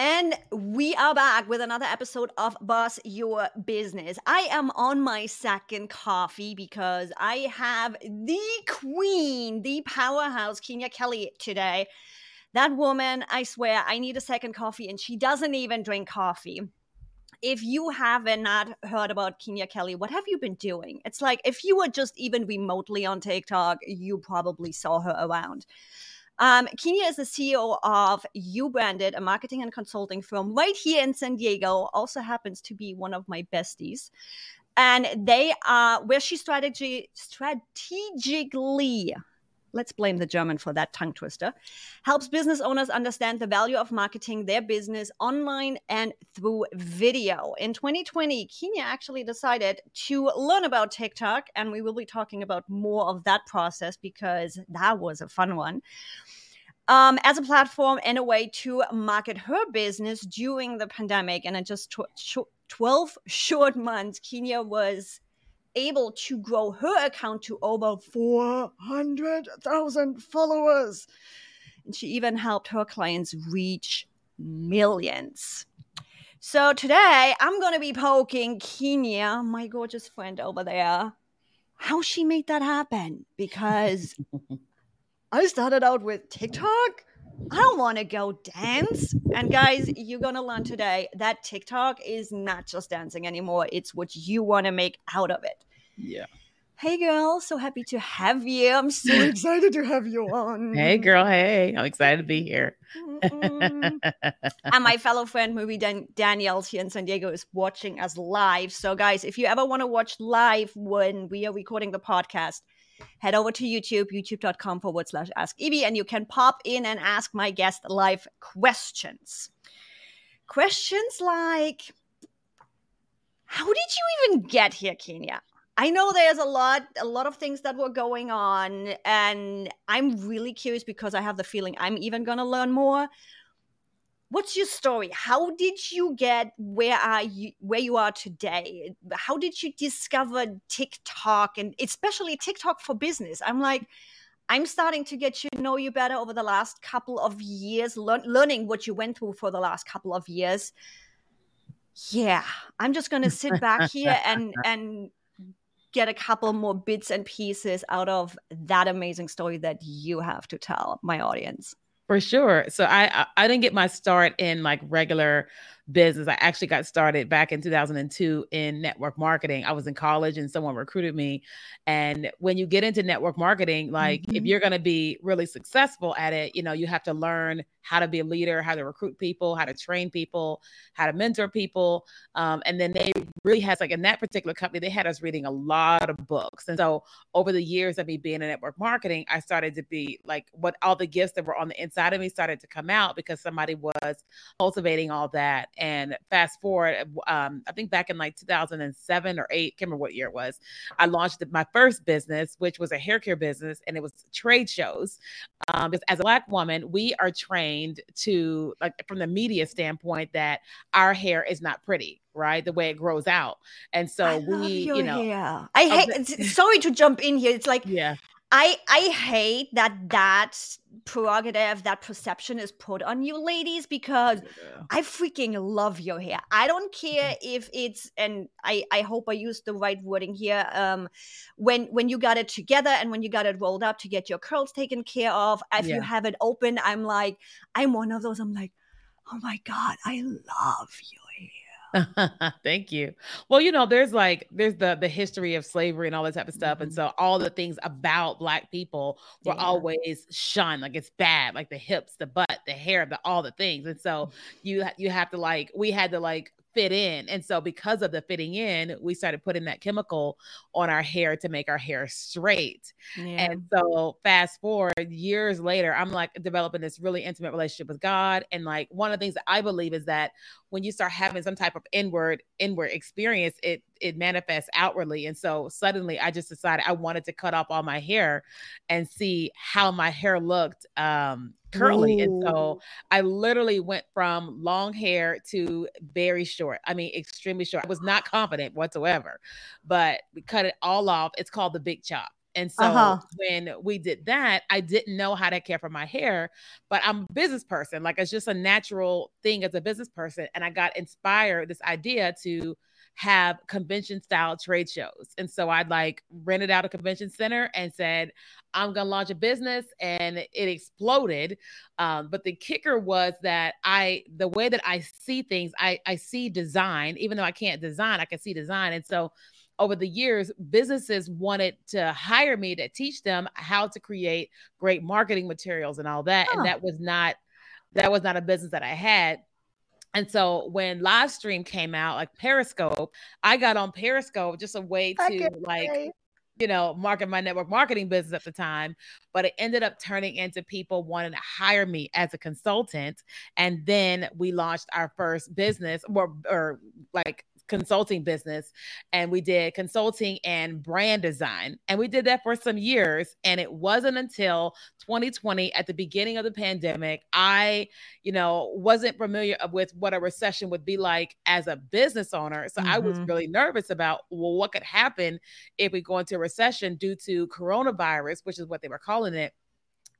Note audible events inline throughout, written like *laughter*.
And we are back with another episode of Boss Your Business. I am on my second coffee because I have the queen, the powerhouse, Keenya Kelly, today. That woman, I swear, I need a second coffee, and she doesn't even drink coffee. If you haven't not heard about Keenya Kelly, what have you been doing? It's like if you were just even remotely on TikTok, you probably saw her around. Um, Keenya is the CEO of You Branded, a marketing and consulting firm right here in San Diego. Also happens to be one of my besties. And they are where she strategy strategically let's blame the German for that tongue twister, helps business owners understand the value of marketing their business online and through video. In 2020, Keenya actually decided to learn about TikTok, and we will be talking about more of that process because that was a fun one um, as a platform and a way to market her business during the pandemic. And in just tw- sh- 12 short months, Keenya was able to grow her account to over 400,000 followers. And she even helped her clients reach millions. So today I'm going to be poking Keenya, my gorgeous friend over there, how she made that happen because *laughs* I started out with TikTok. I don't want to go dance. And guys, you're going to learn today that TikTok is not just dancing anymore. It's what you want to make out of it. Yeah. Hey, girl. So happy to have you. I'm so *laughs* excited to have you on. Hey, girl. Hey, I'm excited to be here. and my fellow friend, movie Dan- Daniels here in San Diego, is watching us live. So, guys, if you ever want to watch live when we are recording the podcast, head over to YouTube, youtube.com forward slash ask Yvi, and you can pop in and ask my guest live questions. Questions like, how did you even get here, Keenya? I know there's a lot, a lot of things that were going on, and I'm really curious because I have the feeling I'm even gonna learn more. What's your story? How did you get where are you where you are today? How did you discover tiktok and especially tiktok for business? I'm like i'm starting to get to know you better over the last couple of years lear- learning what you went through for the last couple of years. Yeah i'm just going to sit back here *laughs* and and get a couple more bits and pieces out of that amazing story that you have to tell my audience for sure. So I I didn't get my start in like regular business. I actually got started back in 2002 in network marketing. I was in college and someone recruited me. And when you get into network marketing, like mm-hmm. if you're going to be really successful at it, you know, you have to learn how to be a leader, how to recruit people, how to train people, how to mentor people. Um, and then they really has like in that particular company, they had us reading a lot of books. And so over the years of me being in network marketing, I started to be like what all the gifts that were on the inside of me started to come out because somebody was cultivating all that and fast forward, um, I think back in like 2007 or eight, can't remember what year it was, I launched my first business, which was a hair care business, and it was trade shows. Um, because as a black woman, we are trained to like from the media standpoint that our hair is not pretty right? The way it grows out. And so we, you know, hair. I hate, *laughs* sorry to jump in here. It's like, *laughs* yeah, I I hate that that prerogative, that perception is put on you ladies because yeah. I freaking love your hair. I don't care mm-hmm. if it's and I I hope I used the right wording here. Um, when when you got it together and when you got it rolled up to get your curls taken care of. If yeah. you have it open, I'm like I'm one of those. I'm like, oh my god, I love you *laughs* Thank you. Well, you know, there's like there's the the history of slavery and all that type of stuff, mm-hmm. and so all the things about black people were yeah. always shunned, like it's bad, like the hips, the butt, the hair, the all the things, and so mm. you you have to like we had to like fit in. And so because of the fitting in, we started putting that chemical on our hair to make our hair straight. Yeah. And so fast forward years later, I'm like developing this really intimate relationship with God. And like one of the things that I believe is that when you start having some type of inward inward experience, it it manifests outwardly. And so suddenly I just decided I wanted to cut off all my hair and see how my hair looked um curly. Ooh. And so I literally went from long hair to very short. I mean, extremely short. I was not confident whatsoever, but we cut it all off. It's called the big chop. And so uh-huh. when we did that, I didn't know how to care for my hair, but I'm a business person. Like it's just a natural thing as a business person. And I got inspired this idea to have convention style trade shows. And so I'd like rented out a convention center and said, I'm going to launch a business. And it exploded. Um, but the kicker was that I, the way that I see things, I, I see design, even though I can't design, I can see design. And so over the years, businesses wanted to hire me to teach them how to create great marketing materials and all that. Huh. And that was not, that was not a business that I had and so when live stream came out, like Periscope, I got on Periscope just a way to like, you know, market my network marketing business at the time. But it ended up turning into people wanting to hire me as a consultant. And then we launched our first business or, or like consulting business and we did consulting and brand design. And we did that for some years. And it wasn't until 2020, at the beginning of the pandemic, I, you know, wasn't familiar with what a recession would be like as a business owner. So mm-hmm. I was mm-hmm. really nervous about, well, what could happen if we go into a recession due to coronavirus, which is what they were calling it.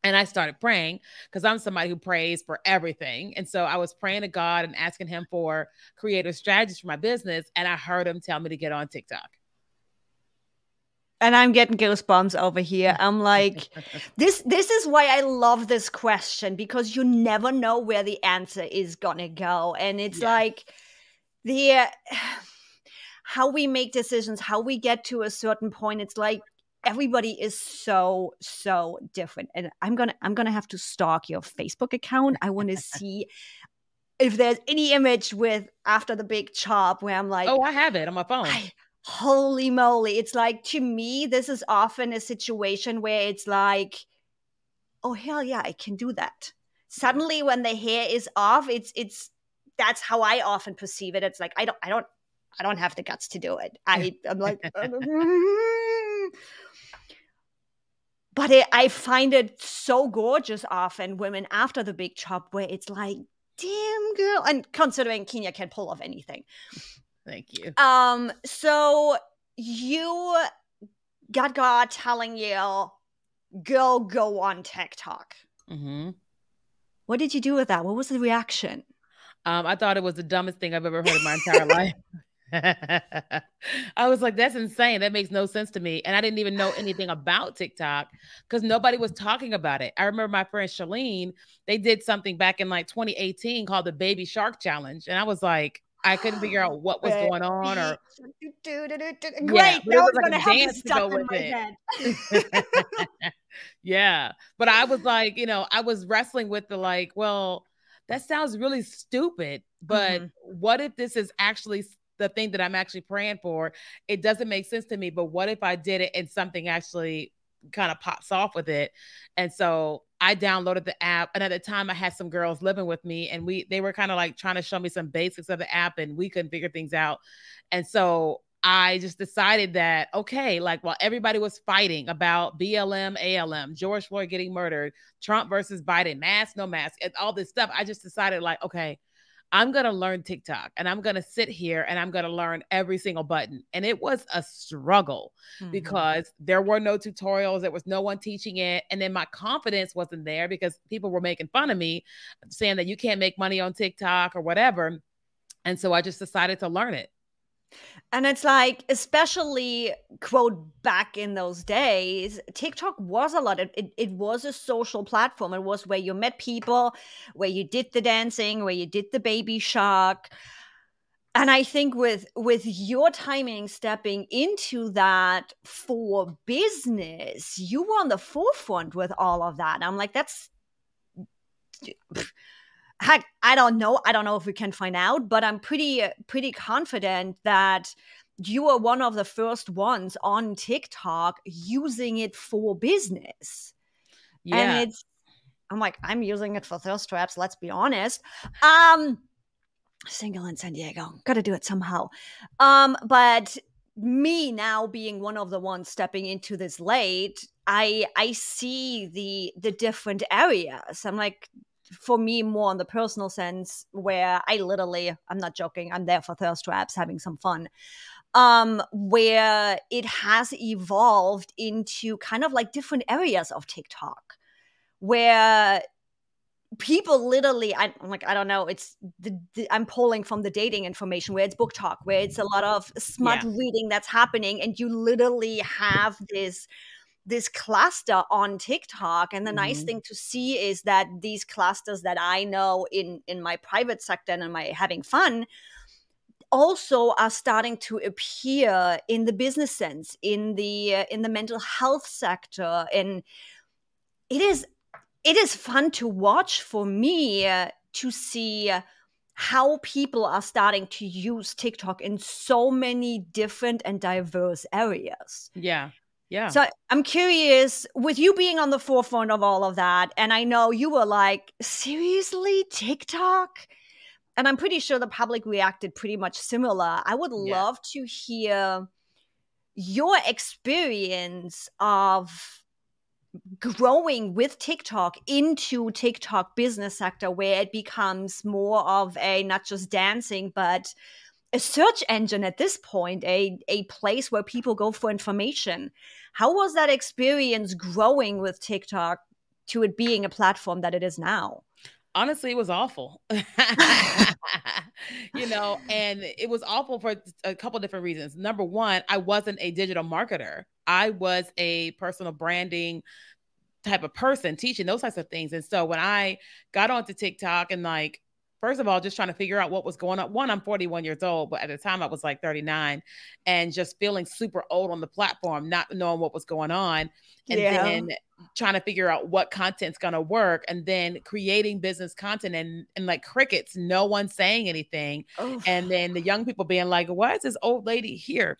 And I started praying because I'm somebody who prays for everything. And so I was praying to God and asking him for creative strategies for my business. And I heard him tell me to get on TikTok. And I'm getting goosebumps over here. I'm like, *laughs* this this is why I love this question because you never know where the answer is gonna go. And it's yeah. like the uh, *sighs* how we make decisions, how we get to a certain point. It's like everybody is so so different and i'm gonna i'm gonna have to stalk your facebook account. I want to *laughs* see if there's any image with after the big chop where i'm like oh i have it on my phone. I, holy moly. It's like to me this is often a situation where it's like oh hell yeah i can do that. Suddenly when the hair is off it's it's that's how i often perceive it. It's like i don't i don't i don't have the guts to do it. I *laughs* i'm like *laughs* mm-hmm. But it, I find it so gorgeous often women after the big chop where it's like, damn girl, and considering Keenya can pull off anything. *laughs* Thank you. Um, so you got God telling you, girl, go on TikTok. Mm-hmm. What did you do with that? What was the reaction? Um, I thought it was the dumbest thing I've ever heard in my entire *laughs* life. *laughs* I was like, that's insane. That makes no sense to me. And I didn't even know anything *laughs* about TikTok because nobody was talking about it. I remember my friend Shalene, they did something back in like 2018 called the Baby Shark Challenge. And I was like, I couldn't figure out what was going on or *laughs* great. Yeah, was like a dance to go with it. yeah. But I was like, you know, I was wrestling with the like, well, that sounds really stupid. But mm-hmm. what if this is actually the thing that I'm actually praying for, it doesn't make sense to me. But what if I did it and something actually kind of pops off with it? And so I downloaded the app. And at the time I had some girls living with me and we they were kind of like trying to show me some basics of the app and we couldn't figure things out. And so I just decided that, okay, like while everybody was fighting about BLM, ALM, George Floyd getting murdered, Trump versus Biden, mask, no mask, and all this stuff, I just decided, like, okay, I'm going to learn TikTok and I'm going to sit here and I'm going to learn every single button. And it was a struggle mm-hmm. because there were no tutorials, there was no one teaching it. And then my confidence wasn't there because people were making fun of me, saying that you can't make money on TikTok or whatever. And so I just decided to learn it. And it's like, especially quote back in those days, TikTok was a lot. It, it, it, was a social platform. It was where you met people, where you did the dancing, where you did the baby shark. And I think with with your timing stepping into that for business, you were on the forefront with all of that. I'm like, that's heck, I don't know. I don't know if we can find out, but I'm pretty pretty confident that you are one of the first ones on TikTok using it for business. Yeah. And it's I'm like, I'm using it for thirst traps, let's be honest. Um single in San Diego. Gotta do it somehow. Um, but me now being one of the ones stepping into this late, I I see the the different areas. I'm like, for me more on the personal sense where I literally, I'm not joking, I'm there for thirst traps, having some fun. Um, where it has evolved into kind of like different areas of TikTok where people literally I, am like i don't know it's the, the, i'm pulling from the dating information where it's book talk where it's a lot of smart yeah. reading that's happening and you literally have this this cluster on tiktok and the mm-hmm. nice thing to see is that these clusters that i know in in my private sector and in my having fun also are starting to appear in the business sense in the uh, in the mental health sector and it is it is fun to watch for me uh, to see how people are starting to use TikTok in so many different and diverse areas. Yeah. Yeah. So I'm curious, with you being on the forefront of all of that, and I know you were like, seriously, TikTok? And I'm pretty sure the public reacted pretty much similar. I would yeah. love to hear your experience of growing with TikTok into TikTok business sector where it becomes more of a not just dancing but a search engine at this point a a place where people go for information. How was that experience growing with TikTok to it being a platform that it is now? Honestly it was awful. *laughs* You know and it was awful for a couple different reasons. Number one i wasn't a digital marketer. I was a personal branding type of person teaching those types of things. And so when i got onto tiktok and like first of all, just trying to figure out what was going on. One, I'm 41 years old, but at the time I was like 39 and just feeling super old on the platform, not knowing what was going on. And yeah. then trying to figure out what content's going to work and then creating business content and, and like crickets, no one saying anything. Oof. And then the young people being like, why is this old lady here?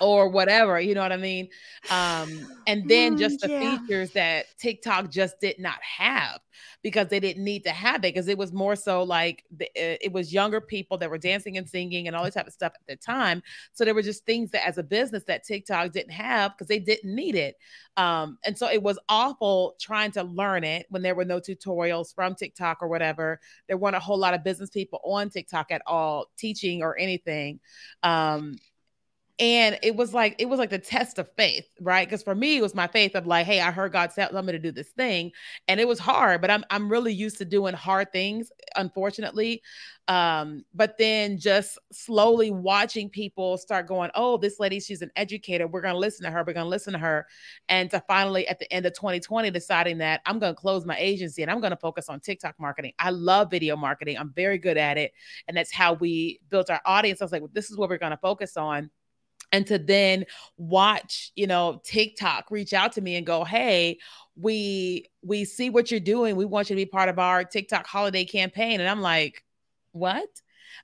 Or whatever, you know what I mean? Um, and then mm, just the yeah. features that TikTok just did not have because they didn't need to have it because it was more so like the, uh, it was younger people that were dancing and singing and all this type of stuff at the time. So there were just things that as a business that TikTok didn't have because they didn't need it. Um, and so it was awful trying to learn it when there were no tutorials from TikTok or whatever. There weren't a whole lot of business people on TikTok at all teaching or anything. Um, and it was like it was like the test of faith right? Because for me it was my faith of like hey i heard god tell me to do this thing. And it was hard but i'm i'm really used to doing hard things unfortunately. Um but then just slowly watching people start going oh this lady she's an educator. We're going to listen to her. We're going to listen to her. And to finally at the end of 2020 deciding that i'm going to close my agency and i'm going to focus on tiktok marketing. I love video marketing. I'm very good at it. And that's how we built our audience. I was like well, this is what we're going to focus on and to then watch you know tiktok reach out to me and go hey we we see what you're doing we want you to be part of our tiktok holiday campaign and i'm like what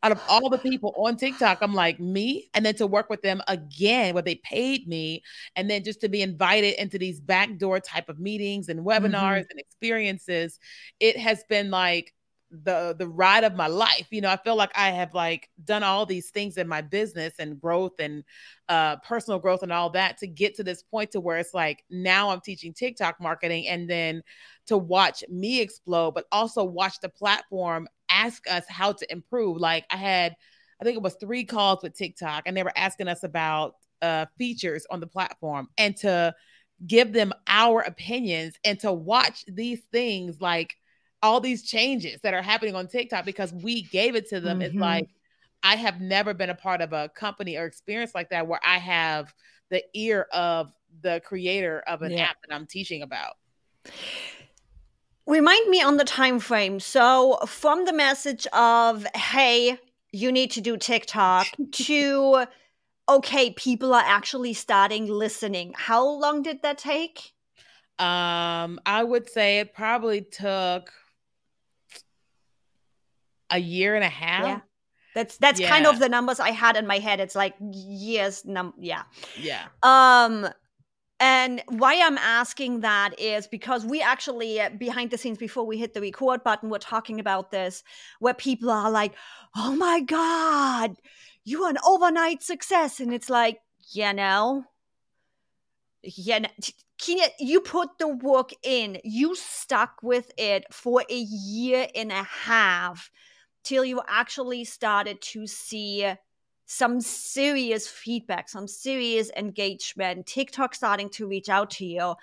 out of all the people on TikTok, I'm like, me? And then to work with them again, where they paid me, and then just to be invited into these backdoor type of meetings and webinars mm-hmm. and experiences, it has been like the the ride of my life. You know i feel like i have like done all these things in my business and growth and uh personal growth and all that to get to this point to where it's like now i'm teaching tiktok marketing and then to watch me explode but also watch the platform ask us how to improve. Like i had i think it was three calls with tiktok and they were asking us about uh features on the platform and to give them our opinions and to watch these things like all these changes that are happening on TikTok because we gave it to them. Mm-hmm. It's like I have never been a part of a company or experience like that where I have the ear of the creator of an yeah. app that I'm teaching about. Remind me on the time frame. So from the message of hey, you need to do TikTok to okay, people are actually starting listening. How long did that take? Um, I would say it probably took a year and a half. Yeah. That's that's yeah. kind of the numbers I had in my head. It's like years num yeah. Yeah. Um and why I'm asking that is because we actually, uh, behind the scenes, before we hit the record button, we're talking about this, where people are like, oh my God, you are an overnight success. And it's like, yeah, no. Yeah, Keenya, you put the work in. You stuck with it for a year and a half till you actually started to see some serious feedback, some serious engagement, TikTok starting to reach out to you.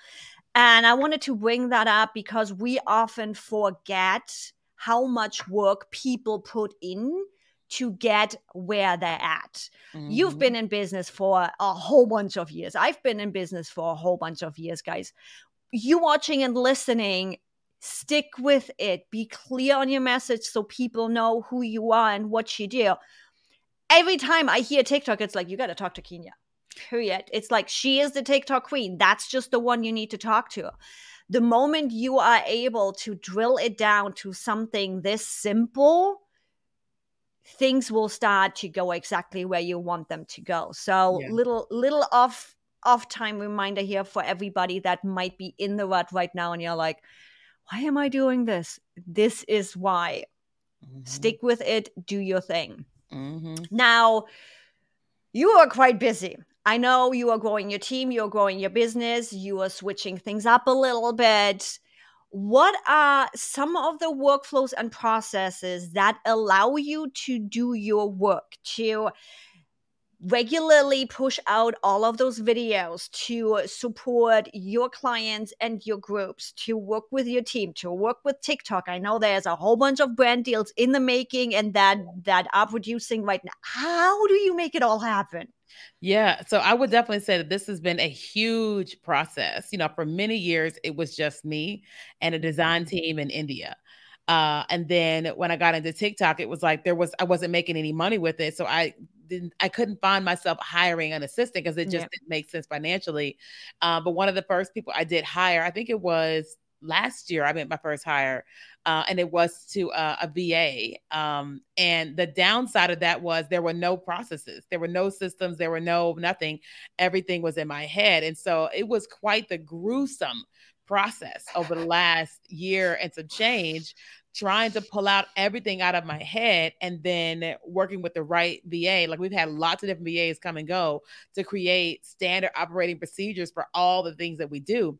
And I wanted to bring that up because we often forget how much work people put in to get where they're at. Mm-hmm. You've been in business for a whole bunch of years. I've been in business for a whole bunch of years, guys. You watching and listening, stick with it. Be clear on your message so people know who you are and what you do every time I hear TikTok, it's like, you got to talk to Keenya. Period. It's like, she is the TikTok queen. That's just the one you need to talk to. The moment you are able to drill it down to something this simple, things will start to go exactly where you want them to go. So yeah. little little off off time reminder here for everybody that might be in the rut right now and you're like, why am I doing this? This is why. Mm-hmm. Stick with it, do your thing. Mm-hmm. Now, you are quite busy. I know you are growing your team, you're growing your business, you are switching things up a little bit. What are some of the workflows and processes that allow you to do your work, to regularly push out all of those videos to support your clients and your groups to work with your team to work with tiktok i know there's a whole bunch of brand deals in the making and that that are producing right now how do you make it all happen yeah, so I would definitely say that this has been a huge process. You know, for many years, it was just me and a design team in India. Uh, and then when I got into TikTok, it was like there was I wasn't making any money with it, so I didn't I couldn't find myself hiring an assistant because it just yeah. didn't make sense financially. Uh, but one of the first people I did hire, I think it was last year, I made my first hire, uh, and it was to uh, a VA. Um, and the downside of that was there were no processes, there were no systems, there were no nothing. Everything was in my head, and so it was quite the gruesome process over the last year and some change trying to pull out everything out of my head and then working with the right VA. Like we've had lots of different VAs come and go to create standard operating procedures for all the things that we do.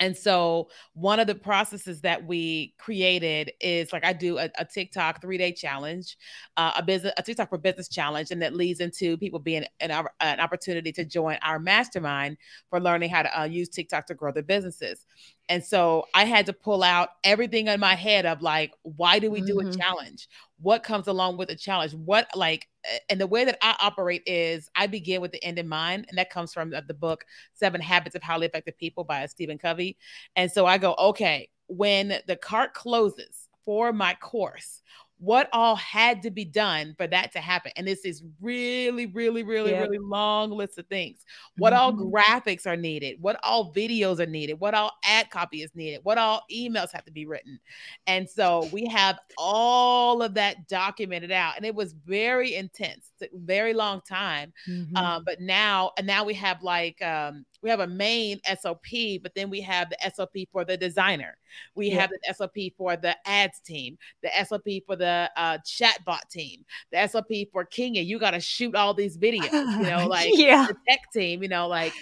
And so one of the processes that we created is like I do a, a TikTok three day challenge, uh, a business a TikTok for business challenge, and that leads into people being an, an opportunity to join our mastermind for learning how to uh, use TikTok to grow their businesses. And so I had to pull out everything in my head of like, why do we do mm-hmm. a challenge? What comes along with a challenge? What like, and the way that I operate is I begin with the end in mind, and that comes from the, the book Seven Habits of Highly Effective People by Stephen Covey. And so I go, okay, when the cart closes for my course, what all had to be done for that to happen. And this is really, really, really, yeah. really long list of things. What mm-hmm. all graphics are needed, what all videos are needed, what all ad copy is needed, what all emails have to be written. And so we have all of that documented out. And it was very intense, very long time. Mm-hmm. Um, but now, and now we have like um, we have a main SOP, but then we have the SOP for the designer. We yeah. have the SOP for the ads team, the SOP for the uh, chatbot team, the SOP for Keenya. You got to shoot all these videos, you know, *laughs* like yeah. the tech team, you know, like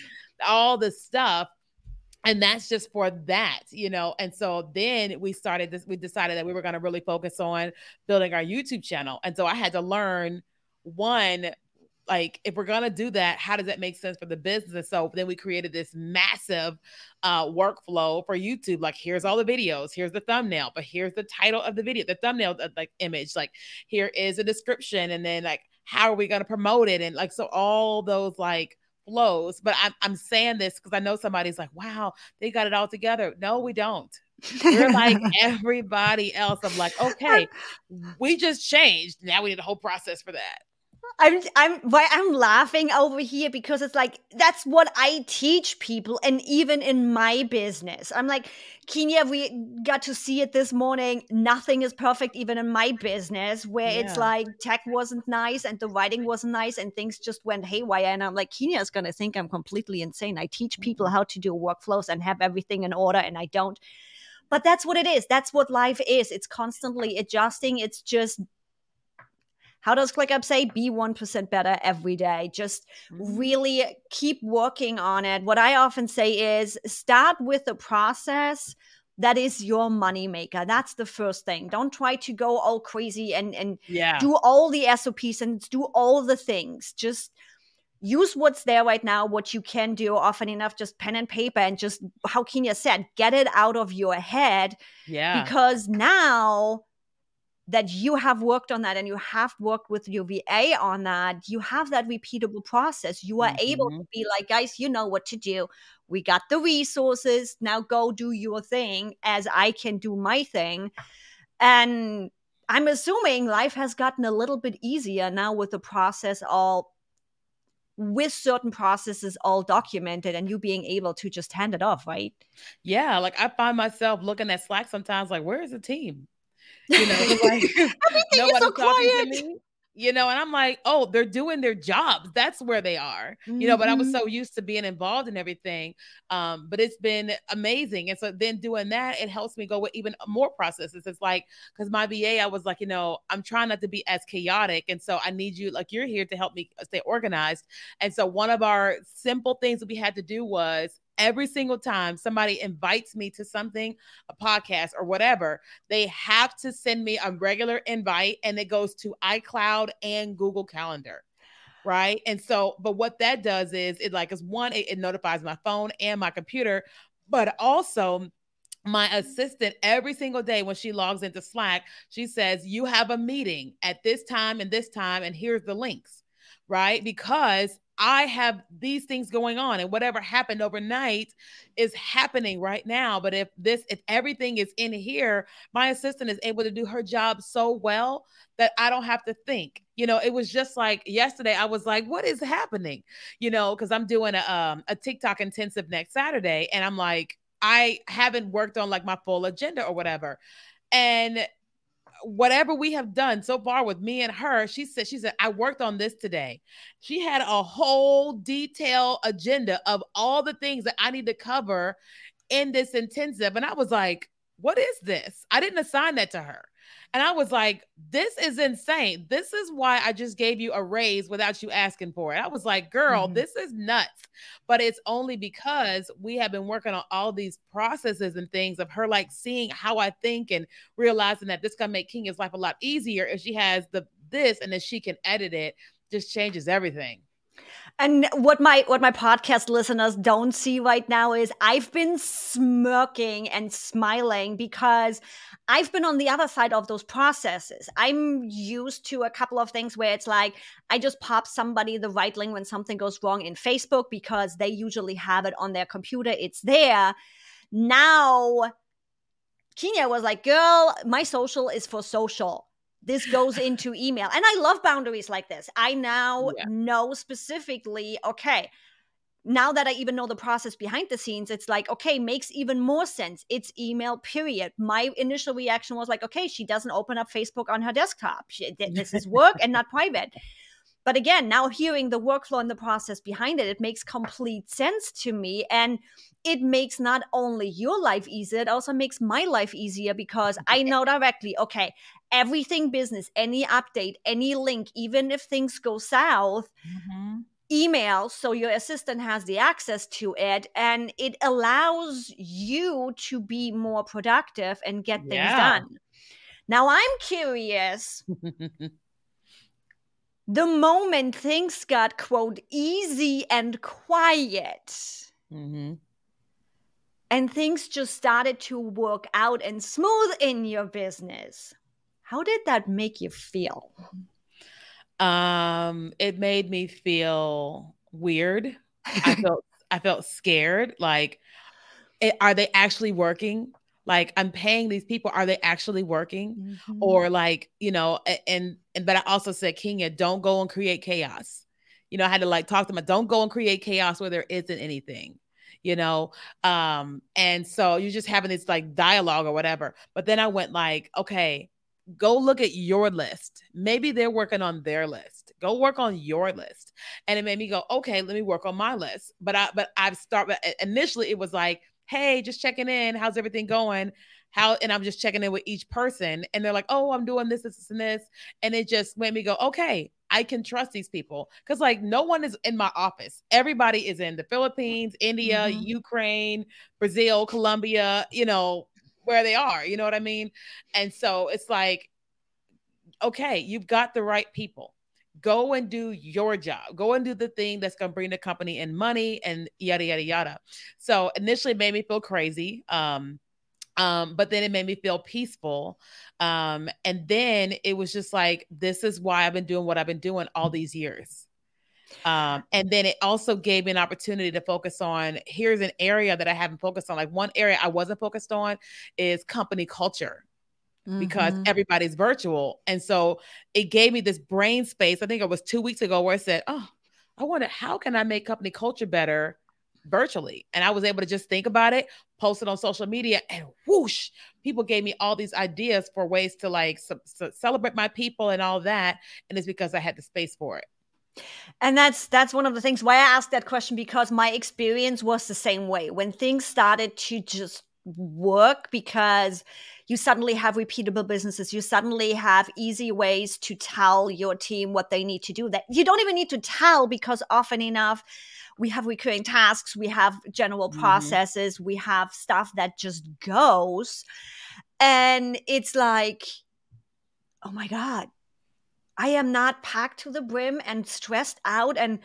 all the stuff and that's just for that you know and so then we started this we decided that we were going to really focus on building our youtube channel and so i had to learn one like if we're gonna do that how does that make sense for the business? So then we created this massive uh, workflow for youtube. Like here's all the videos here's the thumbnail but here's the title of the video the thumbnail like image like here is a description and then like how are we gonna promote it? And like so all those like flows. But i'm, I'm saying this because i know somebody's like wow they got it all together. No we don't. We're like *laughs* everybody else i'm like okay we just changed. Now we need a whole process for that I'm I'm why I'm laughing over here because it's like that's what I teach people and even in my business. I'm like, Keenya, we got to see it this morning. Nothing is perfect even in my business where yeah. it's like tech wasn't nice and the writing wasn't nice and things just went haywire. And I'm like, Keenya's gonna think I'm completely insane. I teach people mm-hmm. how to do workflows and have everything in order and I don't. But that's what it is. That's what life is. It's constantly adjusting. It's just how does ClickUp say be 1% better every day? Just mm-hmm. really keep working on it. What I often say is start with a process that is your money maker. That's the first thing. Don't try to go all crazy and and yeah. do all the SOPs and do all the things. Just use what's there right now, what you can do often enough, just pen and paper and just how Keenya said, get it out of your head. Yeah. Because now that you have worked on that and you have worked with your VA on that, you have that repeatable process. You are mm-hmm. able to be like, guys, you know what to do. We got the resources. Now go do your thing as I can do my thing. And I'm assuming life has gotten a little bit easier now with the process all with certain processes all documented and you being able to just hand it off, right? Yeah. Like I find myself looking at Slack sometimes like, where is the team? You know, *laughs* like *laughs* everything is so quiet you know and i'm like oh they're doing their jobs that's where they are mm-hmm. you know but i was mm-hmm. so used to being involved in everything um but it's been amazing and so then doing that it helps me go with even more processes it's like because my va i was like you know i'm trying not to be as chaotic and so i need you like you're here to help me stay organized and so one of our simple things that we had to do was every single time somebody invites me to something, a podcast or whatever, they have to send me a regular invite and it goes to iCloud and Google Calendar. Right. And so, but what that does is it like is one, it, it notifies my phone and my computer, but also my assistant every single day when she logs into Slack, she says, You have a meeting at this time and this time, and here's the links, right? Because I have these things going on, and whatever happened overnight is happening right now. But if this, if everything is in here, my assistant is able to do her job so well that I don't have to think. You know, it was just like yesterday. I was like, "What is happening?" You know, because I'm doing a um, a TikTok intensive next Saturday, and I'm like, I haven't worked on like my full agenda or whatever, and whatever we have done so far with me and her, she said, she said, I worked on this today. She had a whole detailed agenda of all the things that I need to cover in this intensive. And I was like, what is this? I didn't assign that to her. And I was like, this is insane. This is why I just gave you a raise without you asking for it. I was like, girl, mm-hmm. this is nuts. But it's only because we have been working on all these processes and things of her like seeing how I think and realizing that this can make Keenya's life a lot easier if she has the this and then she can edit it, just changes everything. And what my what my podcast listeners don't see right now is I've been smirking and smiling because I've been on the other side of those processes. I'm used to a couple of things where it's like I just pop somebody the right link when something goes wrong in Facebook because they usually have it on their computer. It's there. Now Keenya was like, girl, my social is for social this goes into email. And I love boundaries like this. I now yeah. know specifically, okay, now that I even know the process behind the scenes, it's like, okay, makes even more sense. It's email, period. My initial reaction was like, okay, she doesn't open up Facebook on her desktop. She, this is work and not private. But again, now hearing the workflow and the process behind it, it makes complete sense to me. And it makes not only your life easier, it also makes my life easier because I know directly, okay, everything business, any update, any link, even if things go south, mm-hmm. email so your assistant has the access to it and it allows you to be more productive and get things yeah. done. Now, I'm curious. *laughs* the moment things got, quote, easy and quiet, mm-hmm. and things just started to work out and smooth in your business, how did that make you feel? Um, it made me feel weird. I *laughs* felt I felt scared. Like, it, are they actually working? Like i'm paying these people are they actually working? Mm-hmm. or like you know and and but i also said keenya don't go and create chaos. You know i had to like talk to them don't go and create chaos where there isn't anything you know? Um and so you're just having this like dialogue or whatever. But then i went like okay go look at your list. Maybe they're working on their list. Go work on your list. And it made me go okay let me work on my list. But i but i've started initially it was like hey, just checking in. How's everything going? how and i'm just checking in with each person and they're like oh i'm doing this this, and this and it just made me go okay i can trust these people because like no one is in my office everybody is in the philippines india mm-hmm. ukraine brazil colombia you know where they are you know what i mean and so it's like okay you've got the right people go and do your job. Go and do the thing that's going to bring the company in money and yada yada yada. So initially it made me feel crazy um um but then it made me feel peaceful um and then it was just like this is why i've been doing what i've been doing all these years. Um and then it also gave me an opportunity to focus on here's an area that i haven't focused on. Like one area i wasn't focused on is company culture because mm-hmm. everybody's virtual. And so it gave me this brain space. I think it was two weeks ago where I said, Oh, I wonder how can I make company culture better virtually? And I was able to just think about it, post it on social media, and whoosh, people gave me all these ideas for ways to like celebrate my people and all that. And it's because I had the space for it. And that's that's one of the things why I asked that question because my experience was the same way. When things started to just work because you suddenly have repeatable businesses you suddenly have easy ways to tell your team what they need to do that you don't even need to tell because often enough we have recurring tasks we have general mm-hmm. processes we have stuff that just goes and it's like oh my god i am not packed to the brim and stressed out and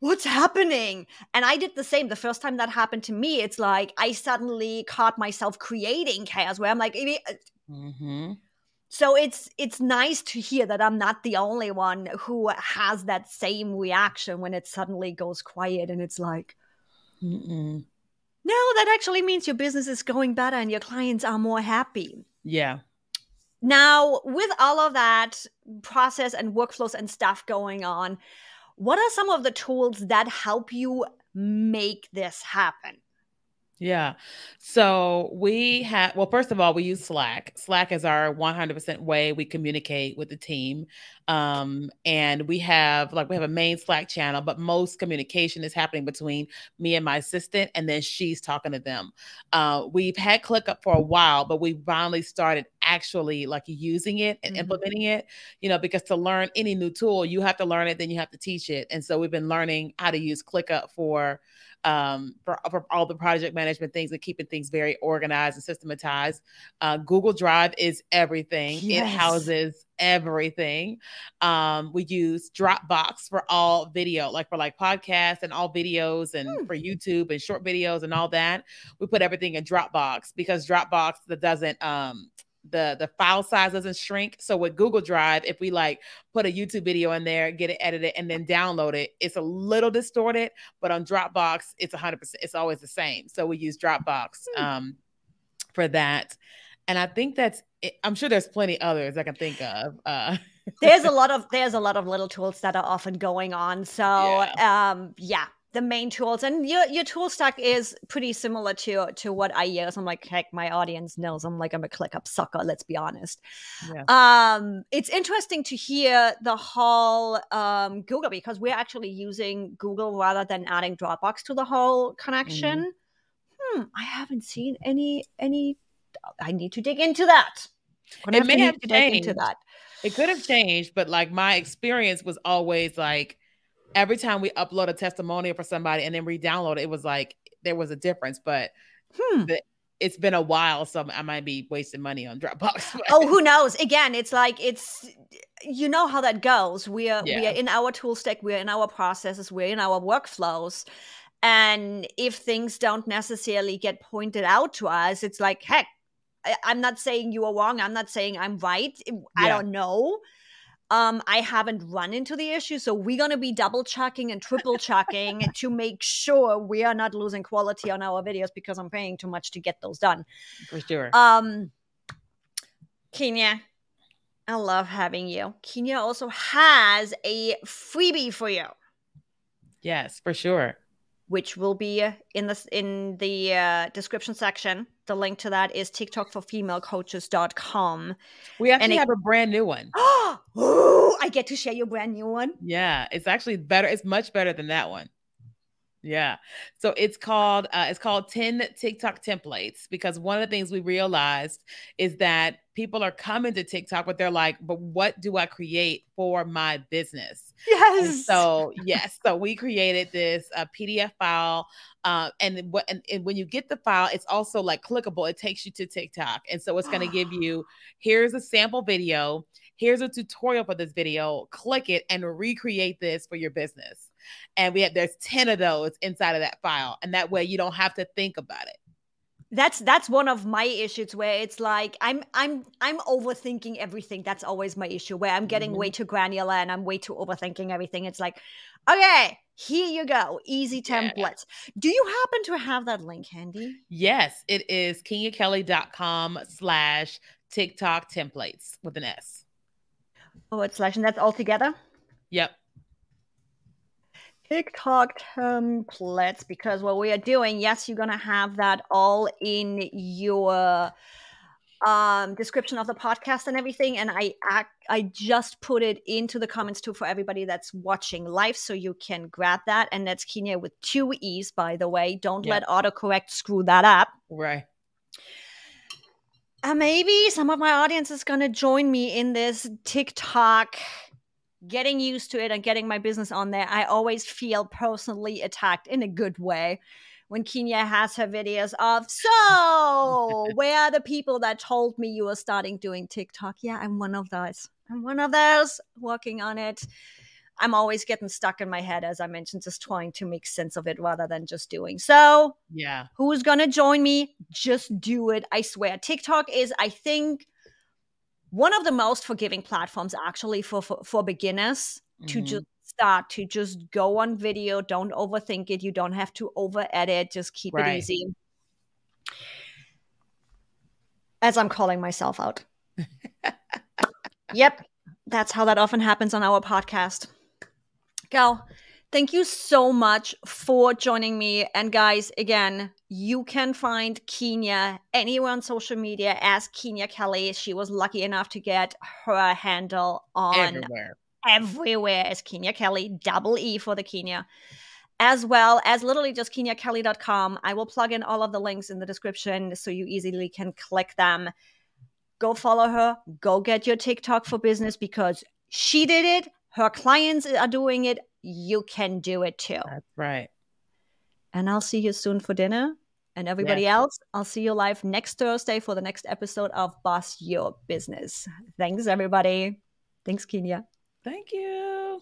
what's happening? And I did the same. The first time that happened to me, it's like I suddenly caught myself creating chaos where I'm like, uh, mm-hmm. so it's it's nice to hear that I'm not the only one who has that same reaction when it suddenly goes quiet and it's like, Mm-mm. no, that actually means your business is going better and your clients are more happy. Yeah. Now, with all of that process and workflows and stuff going on, what are some of the tools that help you make this happen? Yeah. So we have, well, first of all, we use Slack. Slack is our 100% way we communicate with the team. Um, and we have, like, we have a main Slack channel, but most communication is happening between me and my assistant, and then she's talking to them. Uh, we've had ClickUp for a while, but we finally started actually like using it and mm-hmm. implementing it, you know, because to learn any new tool, you have to learn it, then you have to teach it. And so we've been learning how to use ClickUp for, um, for, for all the project management things and keeping things very organized and systematized. Uh, Google Drive is everything. Yes. It houses everything. Um, we use Dropbox for all video, like for like podcasts and all videos and hmm. for YouTube and short videos and all that. We put everything in Dropbox because Dropbox that doesn't um the the file size doesn't shrink. So with Google Drive, if we like put a YouTube video in there, get it edited, and then download it, it's a little distorted. But on Dropbox, it's 100. percent It's always the same. So we use Dropbox hmm. um, for that. And I think that's. I'm sure there's plenty others I can think of. Uh, there's a *laughs* lot of there's a lot of little tools that are often going on. So yeah. um, yeah, the main tools and your your tool stack is pretty similar to to what I use. I'm like, heck, my audience knows I'm like I'm a ClickUp sucker, let's be honest. Yeah. Um it's interesting to hear the whole um Google because we're actually using Google rather than adding Dropbox to the whole connection. Mm. Hmm, I haven't seen any any I need to dig into that. It may have changed. Into that. It could have changed, but like my experience was always like every time we upload a testimonial for somebody and then re-download it, it was like there was a difference, but hmm. the, it's been a while, so I might be wasting money on Dropbox. *laughs* oh, who knows? Again, it's like it's you know how that goes. We are yeah. we are in our tool stack, we're in our processes, we're in our workflows. And if things don't necessarily get pointed out to us, it's like, heck, I, am not saying you are wrong. I'm not saying I'm right. I don't know um, I haven't run into the issue. So we're going to be double checking and triple checking *laughs* to make sure we are not losing quality on our videos because I'm paying too much to get those done. For sure. Um, Keenya, I love having you. Keenya also has a freebie for you. Yes, for sure which will be in the in the uh, description section. The link to that is tiktokforfemalecoaches.com. We actually it, have a brand new one. *gasps* oh, I get to share your brand new one. Yeah, it's actually better. It's much better than that one. Yeah. So it's called uh, it's called 10 TikTok templates because one of the things we realized is that people are coming to TikTok, but they're like, but what do I create for my business? Yes. And so yes, so we created this uh, PDF file, uh, and what and, and, when you get the file, it's also like clickable. It takes you to TikTok, and so it's going *gasps* to give you here's a sample video, here's a tutorial for this video. Click it and recreate this for your business and we have there's 10 of those inside of that file and that way you don't have to think about it. That's that's one of my issues where it's like i'm i'm i'm overthinking everything. That's always my issue where i'm getting mm-hmm. way too granular and i'm way too overthinking everything. It's like okay here you go. Easy templates yeah. do you happen to have that link handy? Yes it is keenyakelly.com slash tiktok templates with an s. Oh it's slash and that's all together? Yep TikTok templates because what we are doing, yes, you're gonna have that all in your um description of the podcast and everything. And i act i just put it into the comments too for everybody that's watching live so you can grab that. And that's keenya with two e's by the way. Don't let autocorrect screw that up. Right. Uh, maybe some of my audience is going to join me in this tiktok getting used to it and getting my business on there, I always feel personally attacked in a good way when Keenya has her videos of, so *laughs* where are the people that told me you were starting doing TikTok? Yeah, I'm one of those. I'm one of those working on it. I'm always getting stuck in my head, as I mentioned, just trying to make sense of it rather than just doing. So, yeah, who's gonna join me? Just do it. I swear. TikTok is, I think, one of the most forgiving platforms actually for for, for beginners mm-hmm. to just start to just go on video don't overthink it you don't have to over edit just keep right. it easy as i'm calling myself out *laughs* yep that's how that often happens on our podcast go Thank you so much for joining me. And guys, again, you can find Keenya anywhere on social media as Keenya Kelly. She was lucky enough to get her handle on everywhere, everywhere as Keenya Kelly, double E for the Keenya, as well as literally just keenyakelly.com. I will plug in all of the links in the description so you easily can click them. Go follow her, go get your TikTok for business because she did it. Her clients are doing it you can do it too. That's right. And I'll see you soon for dinner. And everybody yes. else, I'll see you live next Thursday for the next episode of Boss Your Business. Thanks, everybody. Thanks, Keenya. Thank you.